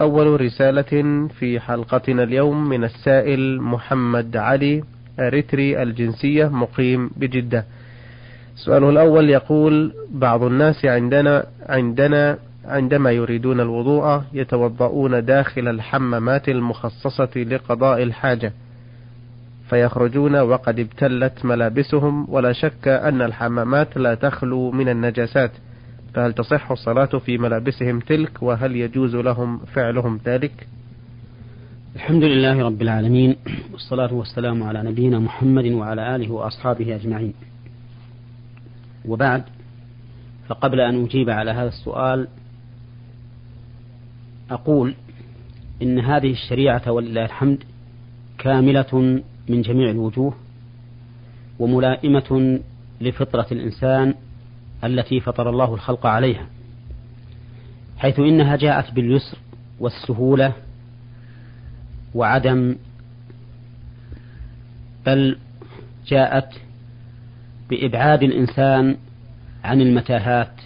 أول رسالة في حلقتنا اليوم من السائل محمد علي أريتري الجنسية مقيم بجدة. سؤاله الأول يقول بعض الناس عندنا عندنا عندما يريدون الوضوء يتوضؤون داخل الحمامات المخصصة لقضاء الحاجة فيخرجون وقد ابتلت ملابسهم ولا شك أن الحمامات لا تخلو من النجاسات. فهل تصح الصلاة في ملابسهم تلك؟ وهل يجوز لهم فعلهم ذلك؟ الحمد لله رب العالمين والصلاة والسلام على نبينا محمد وعلى آله وأصحابه أجمعين. وبعد فقبل أن أجيب على هذا السؤال أقول إن هذه الشريعة ولله الحمد كاملة من جميع الوجوه وملائمة لفطرة الإنسان التي فطر الله الخلق عليها حيث إنها جاءت باليسر والسهولة وعدم بل جاءت بإبعاد الإنسان عن المتاهات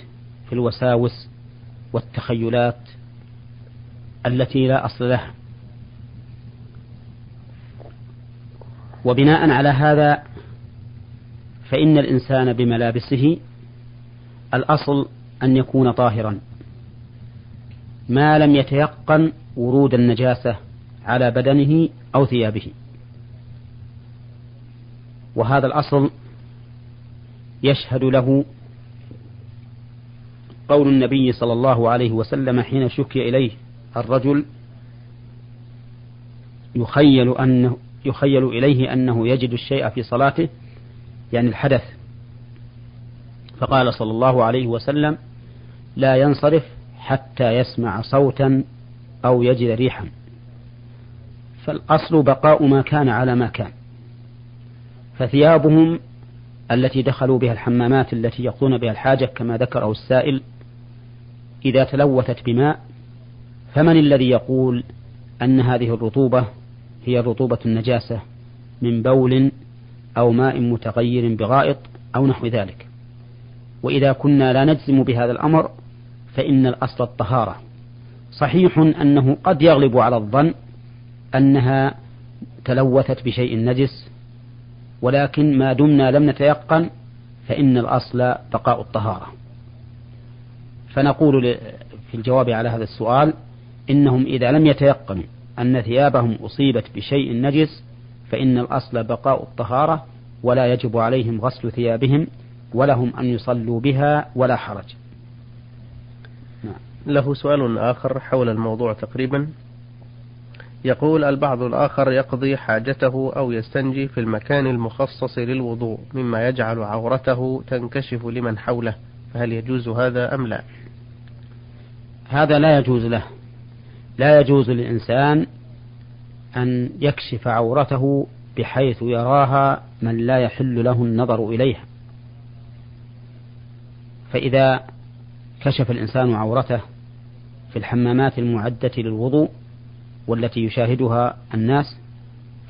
في الوساوس والتخيلات التي لا أصل لها. وبناء على هذا فإن الإنسان بملابسه الأصل أن يكون طاهرا. ما لم يتيقن ورود النجاسة على بدنه أو ثيابه. وهذا الأصل يشهد له قول النبي صلى الله عليه وسلم حين شكي إليه الرجل يخيل أنه يخيل إليه أنه يجد الشيء في صلاته يعني الحدث. فقال صلى الله عليه وسلم لا ينصرف حتى يسمع صوتا أو يجد ريحا. فالأصل بقاء ما كان على ما كان. فثيابهم التي دخلوا بها الحمامات التي يقضون بها الحاجة كما ذكره السائل إذا تلوثت بماء فمن الذي يقول أن هذه الرطوبة هي رطوبة النجاسة من بول أو ماء متغير بغائط أو نحو ذلك؟ وإذا كنا لا نجزم بهذا الأمر فإن الأصل الطهارة. صحيح أنه قد يغلب على الظن أنها تلوثت بشيء نجس ولكن ما دمنا لم نتيقن فإن الأصل بقاء الطهارة. فنقول في الجواب على هذا السؤال إنهم إذا لم يتيقنوا أن ثيابهم أصيبت بشيء نجس فإن الأصل بقاء الطهارة ولا يجب عليهم غسل ثيابهم ولهم أن يصلوا بها ولا حرج. نعم. له سؤال آخر حول الموضوع تقريبا. يقول البعض الآخر يقضي حاجته أو يستنجي في المكان المخصص للوضوء مما يجعل عورته تنكشف لمن حوله. فهل يجوز هذا أم لا؟ هذا لا يجوز له. لا يجوز للإنسان أن يكشف عورته بحيث يراها من لا يحل له النظر إليها. فإذا كشف الإنسان عورته في الحمامات المعدة للوضوء والتي يشاهدها الناس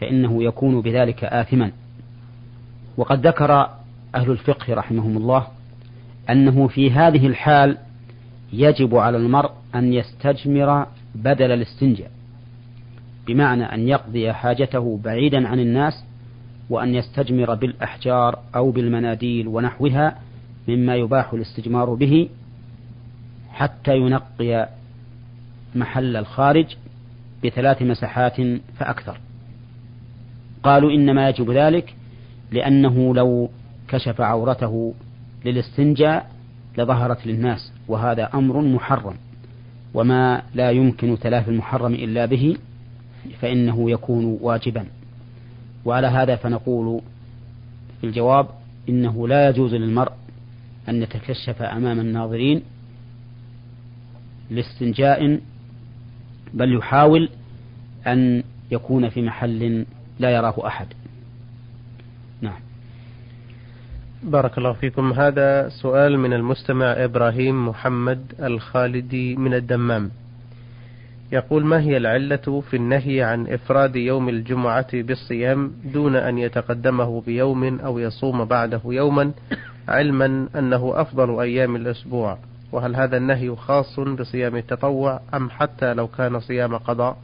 فإنه يكون بذلك آثما. وقد ذكر أهل الفقه رحمهم الله أنه في هذه الحال يجب على المرء أن يستجمر بدل الاستنجاء بمعنى أن يقضي حاجته بعيدا عن الناس وأن يستجمر بالأحجار أو بالمناديل ونحوها مما يباح الاستجمار به حتى ينقي محل الخارج بثلاث مسحات فأكثر. قالوا إنما يجب ذلك لأنه لو كشف عورته للاستنجاء لظهرت للناس وهذا أمر محرم وما لا يمكن تلافي المحرم إلا به فإنه يكون واجبا. وعلى هذا فنقول في الجواب إنه لا يجوز للمرء أن يتكشف أمام الناظرين لاستنجاء بل يحاول أن يكون في محل لا يراه أحد. نعم. بارك الله فيكم. هذا سؤال من المستمع إبراهيم محمد الخالدي من الدمام. يقول ما هي العلة في النهي عن إفراد يوم الجمعة بالصيام دون أن يتقدمه بيوم أو يصوم بعده يوما علما أنه أفضل أيام الأسبوع وهل هذا النهي خاص بصيام التطوع أم حتى لو كان صيام قضاء؟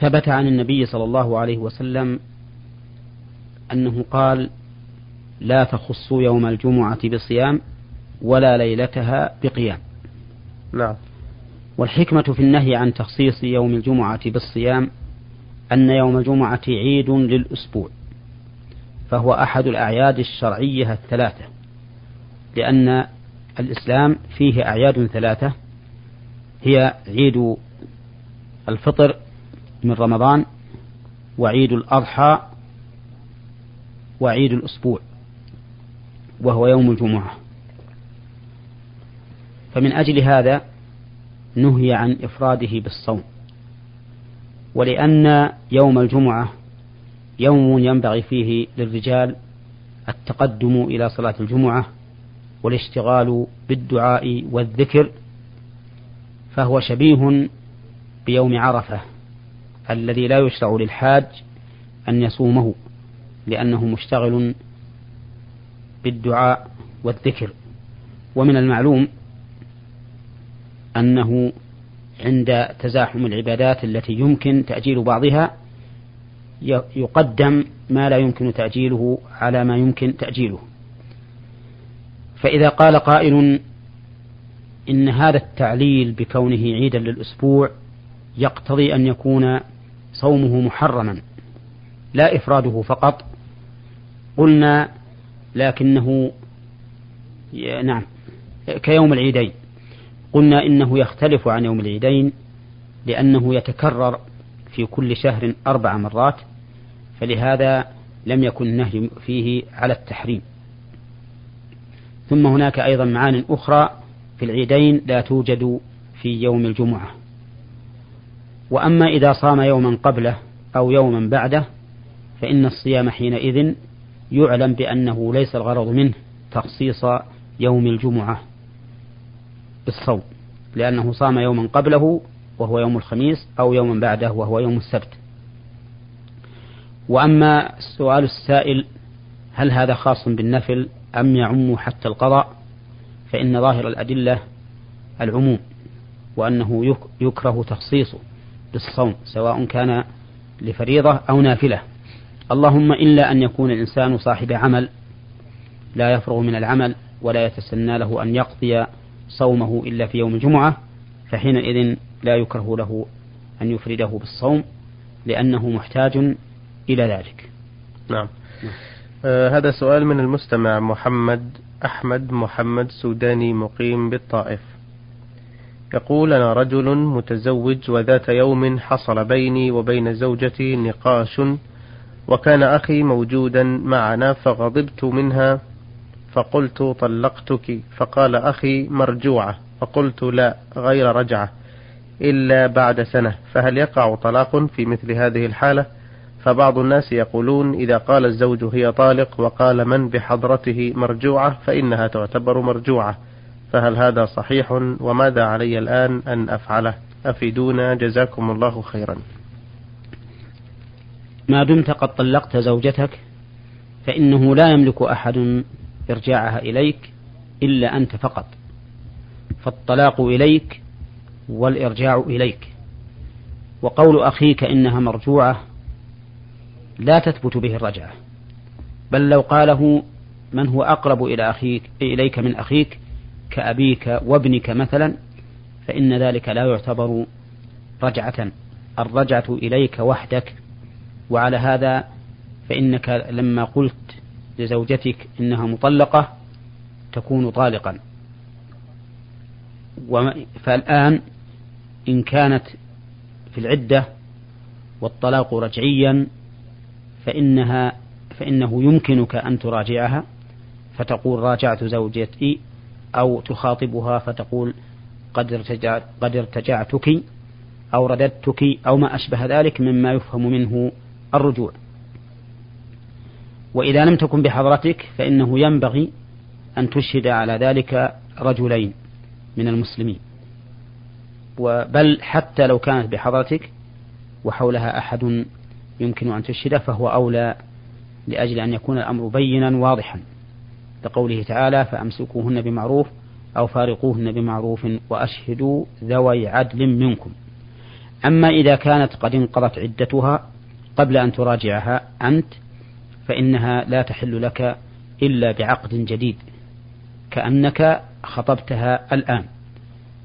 ثبت عن النبي صلى الله عليه وسلم أنه قال لا تخصوا يوم الجمعة بصيام ولا ليلتها بقيام نعم. والحكمة في النهي عن تخصيص يوم الجمعة بالصيام أن يوم الجمعة عيد للأسبوع. فهو أحد الأعياد الشرعية الثلاثة لأن الإسلام فيه أعياد ثلاثة هي عيد الفطر من رمضان وعيد الأضحى وعيد الأسبوع وهو يوم الجمعة. فمن أجل هذا نهي عن إفراده بالصوم ولأن يوم الجمعة يوم ينبغي فيه للرجال التقدم إلى صلاة الجمعة والاشتغال بالدعاء والذكر فهو شبيه بيوم عرفة الذي لا يشرع للحاج أن يصومه لأنه مشتغل بالدعاء والذكر. ومن المعلوم أنه عند تزاحم العبادات التي يمكن تأجيل بعضها يقدم ما لا يمكن تأجيله على ما يمكن تأجيله. فإذا قال قائل إن هذا التعليل بكونه عيدا للأسبوع يقتضي أن يكون صومه محرما لا إفراده فقط. قلنا لكنه نعم كيوم العيدين. قلنا إنه يختلف عن يوم العيدين لأنه يتكرر في كل شهر أربع مرات. فلهذا لم يكن النهي فيه على التحريم. ثم هناك أيضا معان أخرى في العيدين لا توجد في يوم الجمعة. وأما إذا صام يوما قبله أو يوما بعده فإن الصيام حينئذ يعلم بأنه ليس الغرض منه تخصيص يوم الجمعة بالصوم لأنه صام يوما قبله وهو يوم الخميس أو يوما بعده وهو يوم السبت. وأما السؤال السائل هل هذا خاص بالنفل أم يعم حتى القضاء؟ فإن ظاهر الأدلة العموم وأنه يكره تخصيصه بالصوم سواء كان لفريضة أو نافلة. اللهم إلا أن يكون الإنسان صاحب عمل لا يفرغ من العمل ولا يتسنى له أن يقضي صومه إلا في يوم الجمعة فحينئذ لا يكره له أن يفرده بالصوم لأنه محتاج إلى ذلك. نعم. آه هذا سؤال من المستمع محمد أحمد محمد سوداني مقيم بالطائف. يقول أنا رجل متزوج وذات يوم حصل بيني وبين زوجتي نقاش وكان أخي موجودا معنا فغضبت منها فقلت طلقتك. فقال أخي مرجوعة. فقلت لا غير رجعة إلا بعد سنة. فهل يقع طلاق في مثل هذه الحالة؟ فبعض الناس يقولون إذا قال الزوج هي طالق وقال من بحضرته مرجوعة فإنها تعتبر مرجوعة. فهل هذا صحيح وماذا علي الآن أن أفعله؟ أفيدونا جزاكم الله خيرا. ما دمت قد طلقت زوجتك؟ فإنه لا يملك أحد إرجاعها إليك إلا أنت فقط. فالطلاق إليك والإرجاع إليك. وقول أخيك إنها مرجوعة لا تثبت به الرجعة بل لو قاله من هو أقرب إلى أخيك إليك من أخيك؟ كأبيك وابنك مثلا. فإن ذلك لا يعتبر رجعة. الرجعة إليك وحدك. وعلى هذا فإنك لما قلت لزوجتك إنها مطلقة تكون طالقا. فالآن إن كانت في العدة والطلاق رجعيا فإنها فإنه يمكنك أن تراجعها فتقول راجعت زوجتي أو تخاطبها فتقول قد قد ارتجعتك أو رددتك أو ما أشبه ذلك مما يفهم منه الرجوع. وإذا لم تكن بحضرتك فإنه ينبغي أن تشهد على ذلك رجلين من المسلمين. بل حتى لو كانت بحضرتك وحولها أحد يمكن أن تشهد فهو أولى لأجل أن يكون الأمر بينا واضحا لقوله تعالى فأمسكوهن بمعروف أو فارقوهن بمعروف وأشهدوا ذوي عدل منكم. أما إذا كانت قد انقضت عدتها قبل أن تراجعها أنت فإنها لا تحل لك إلا بعقد جديد كأنك خطبتها الآن.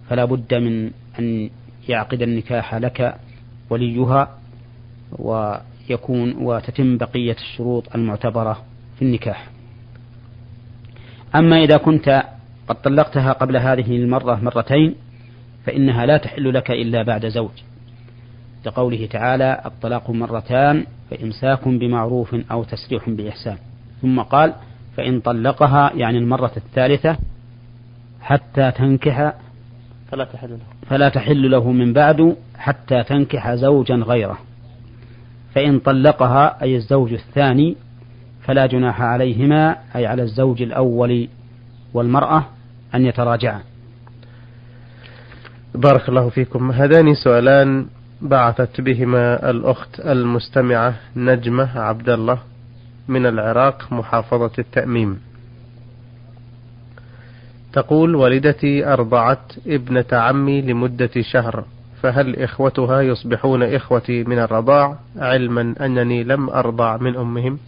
فلا بد من أن يعقد النكاح لك وليها ويكون وتتم بقية الشروط المعتبرة في النكاح. أما إذا كنت قد طلقتها قبل هذه المرة مرتين فإنها لا تحل لك إلا بعد زوج. لقوله تعالى الطلاق مرتان فإمساك بمعروف أو تسريح بإحسان. ثم قال فإن طلقها يعني المرة الثالثة حتى تنكح فلا تحل له. فلا تحل له من بعد حتى تنكح زوجا غيره. فإن طلقها أي الزوج الثاني فلا جناح عليهما أي على الزوج الأول والمرأة أن يتراجعا. بارك الله فيكم. هذان سؤالان بعثت بهما الأخت المستمعة نجمة عبد الله من العراق محافظة التأميم. تقول والدتي أرضعت ابنة عمي لمدة شهر. فهل إخوتها يصبحون إخوتي من الرضاع علما أنني لم أرضع من أمهم؟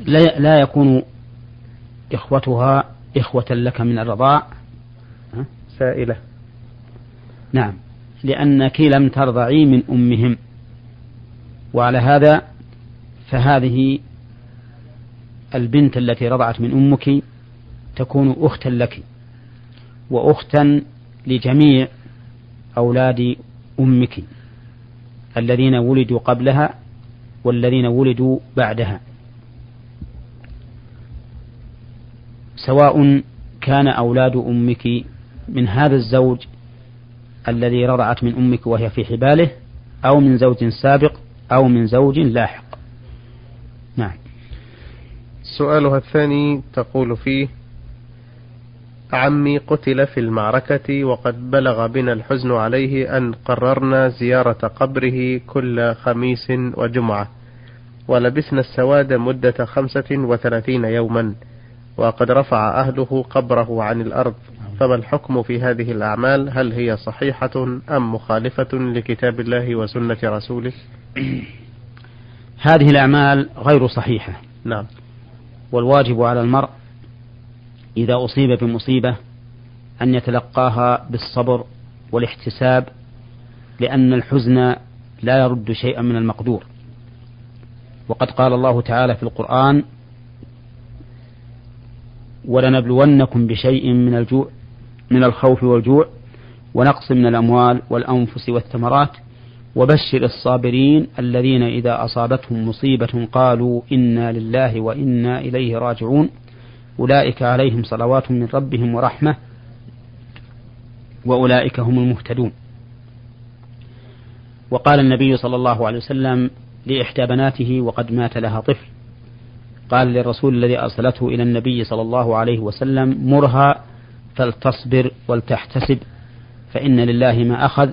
لا, لا يكون إخوتها إخوة لك من الرضاع. سائلة. نعم. لأنك لم ترضعي من أمهم. وعلى هذا فهذه البنت التي رضعت من أمك تكون أختا لك. وأختا لجميع أولاد أمك الذين ولدوا قبلها والذين ولدوا بعدها. سواء كان أولاد أمك من هذا الزوج الذي رضعت من أمك وهي في حباله أو من زوج سابق أو من زوج لاحق. نعم. سؤالها الثاني تقول فيه عمي قتل في المعركة وقد بلغ بنا الحزن عليه أن قررنا زيارة قبره كل خميس وجمعة ولبسنا السواد مدة خمسة وثلاثين يوما وقد رفع أهله قبره عن الأرض. فما الحكم في هذه الأعمال؟ هل هي صحيحة أم مخالفة لكتاب الله وسنة رسوله؟ هذه الأعمال غير صحيحة. نعم. والواجب على المرء إذا أصيب بمصيبة أن يتلقاها بالصبر والاحتساب لأن الحزن لا يرد شيئا من المقدور. وقد قال الله تعالى في القرآن ولنبلونكم بشيء من الجوع من الخوف والجوع ونقص من الأموال والأنفس والثمرات وبشر الصابرين الذين إذا أصابتهم مصيبة قالوا إنا لله وإنا إليه راجعون. أولئك عليهم صلوات من ربهم ورحمة وأولئك هم المهتدون. وقال النبي صلى الله عليه وسلم لإحدى بناته وقد مات لها طفل. قال للرسول الذي أرسلته إلى النبي صلى الله عليه وسلم مرها فلتصبر ولتحتسب فإن لله ما أخذ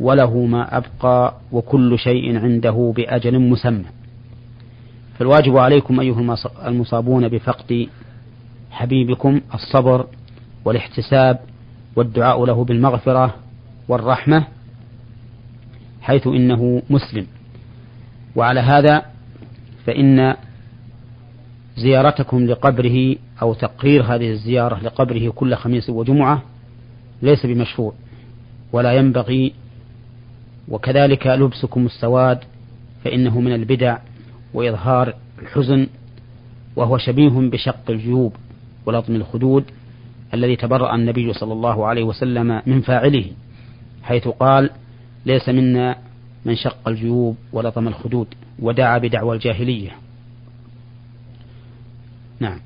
وله ما أبقى وكل شيء عنده بأجل مسمى. فالواجب عليكم أيها المصابون بفقد حبيبكم الصبر والاحتساب والدعاء له بالمغفرة والرحمة حيث إنه مسلم. وعلى هذا فإن زيارتكم لقبره أو تقرير هذه الزيارة لقبره كل خميس وجمعة ليس بمشروع ولا ينبغي وكذلك لبسكم السواد فإنه من البدع وإظهار الحزن وهو شبيه بشق الجيوب. ولطم الخدود الذي تبرأ النبي صلى الله عليه وسلم من فاعله حيث قال ليس منا من شق الجيوب ولطم الخدود ودعا بدعوى الجاهلية. نعم.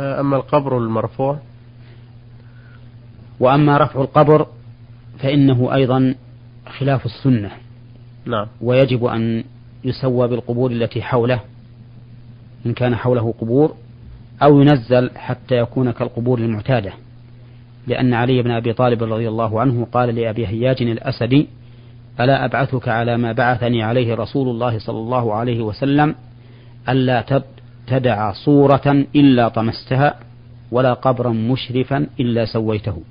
أما القبر المرفوع؟ وأما رفع القبر فإنه أيضا خلاف السنة. نعم. ويجب أن يسوى بالقبور التي حوله إن كان حوله قبور أو ينزل حتى يكون كالقبور المعتادة. لأن علي بن أبي طالب رضي الله عنه قال لأبي هياج الأسدي ألا أبعثك على ما بعثني عليه رسول الله صلى الله عليه وسلم ألا تدع صورة إلا طمستها ولا قبرا مشرفا إلا سويته.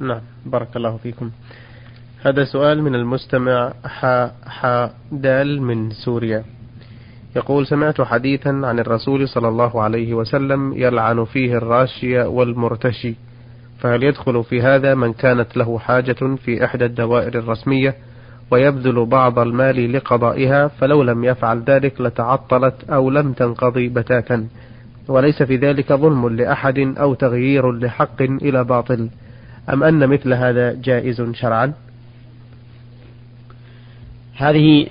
نعم بارك الله فيكم. هذا سؤال من المستمع ح ح دال من سوريا. يقول سمعت حديثا عن الرسول صلى الله عليه وسلم يلعن فيه الراشي والمرتشي فهل يدخل في هذا من كانت له حاجة في إحدى الدوائر الرسمية ويبذل بعض المال لقضائها فلو لم يفعل ذلك لتعطلت أو لم تنقضي بتاتا وليس في ذلك ظلم لأحد أو تغيير لحق إلى باطل أم أن مثل هذا جائز شرعا؟ هذه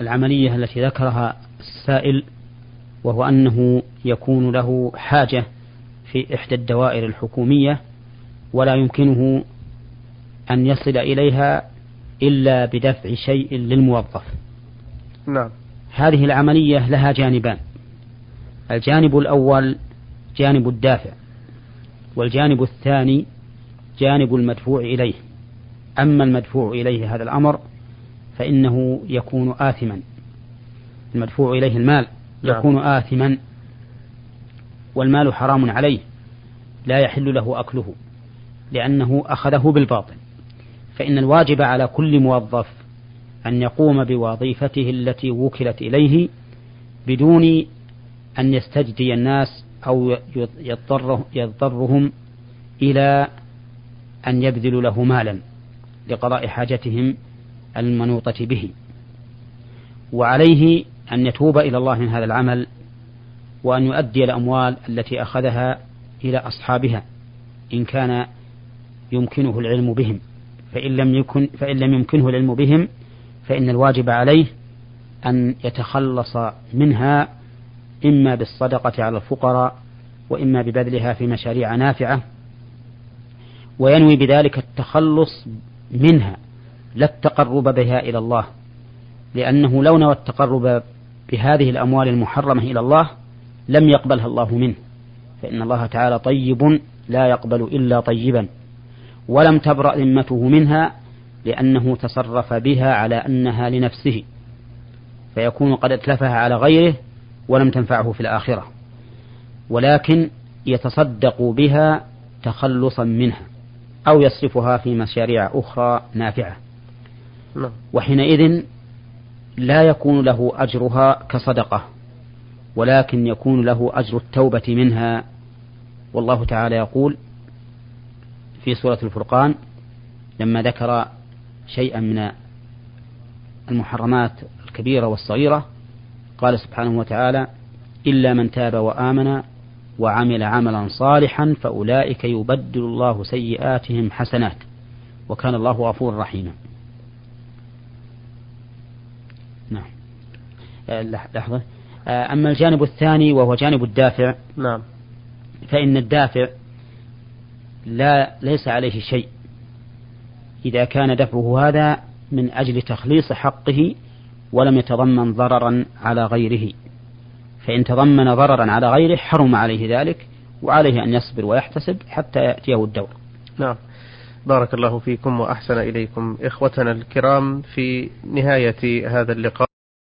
العملية التي ذكرها السائل وهو أنه يكون له حاجة في إحدى الدوائر الحكومية ولا يمكنه أن يصل إليها إلا بدفع شيء للموظف. نعم. هذه العملية لها جانبان. الجانب الأول جانب الدافع والجانب الثاني جانب المدفوع إليه. أما المدفوع إليه هذا الأمر فإنه يكون آثما. المدفوع إليه المال. نعم. يكون آثما. والمال حرام عليه. لا يحل له أكله. لأنه أخذه بالباطل. فإن الواجب على كل موظف أن يقوم بوظيفته التي وكلت إليه بدون أن يستجدي الناس أو يضطره يضطرهم إلى أن يبذلوا له مالا لقضاء حاجتهم المنوطة به. وعليه أن يتوب إلى الله من هذا العمل وأن يؤدي الأموال التي أخذها إلى أصحابها إن كان يمكنه العلم بهم. فإن لم يكن فإن لم يمكنه العلم بهم فإن الواجب عليه أن يتخلص منها إما بالصدقة على الفقراء وإما ببذلها في مشاريع نافعة وينوي بذلك التخلص منها. لا التقرب بها إلى الله. لأنه لو نوى التقرب بهذه الأموال المحرمة إلى الله لم يقبلها الله منه. فإن الله تعالى طيب لا يقبل إلا طيبا. ولم تبرأ ذمته منها لأنه تصرف بها على أنها لنفسه. فيكون قد أتلفها على غيره ولم تنفعه في الآخرة. ولكن يتصدق بها تخلصا منها أو يصرفها في مشاريع أخرى نافعة. وحينئذ لا يكون له أجرها كصدقة ولكن يكون له أجر التوبة منها. والله تعالى يقول في سورة الفرقان لما ذكر شيئا من المحرمات الكبيرة والصغيرة قال سبحانه وتعالى إلا من تاب وآمن وعمل عملا صالحا فأولئك يبدل الله سيئاتهم حسنات وكان الله غفورا رحيما. نعم. آه، لحظة. آه، أما الجانب الثاني وهو جانب الدافع نعم. فإن الدافع لا ليس عليه شيء. إذا كان دفعه هذا من أجل تخليص حقه ولم يتضمن ضررا على غيره. فإن تضمن ضررا على غيره حرم عليه ذلك وعليه أن يصبر ويحتسب حتى يأتيه الدور. نعم. بارك الله فيكم وأحسن إليكم إخوتنا الكرام في نهاية هذا اللقاء.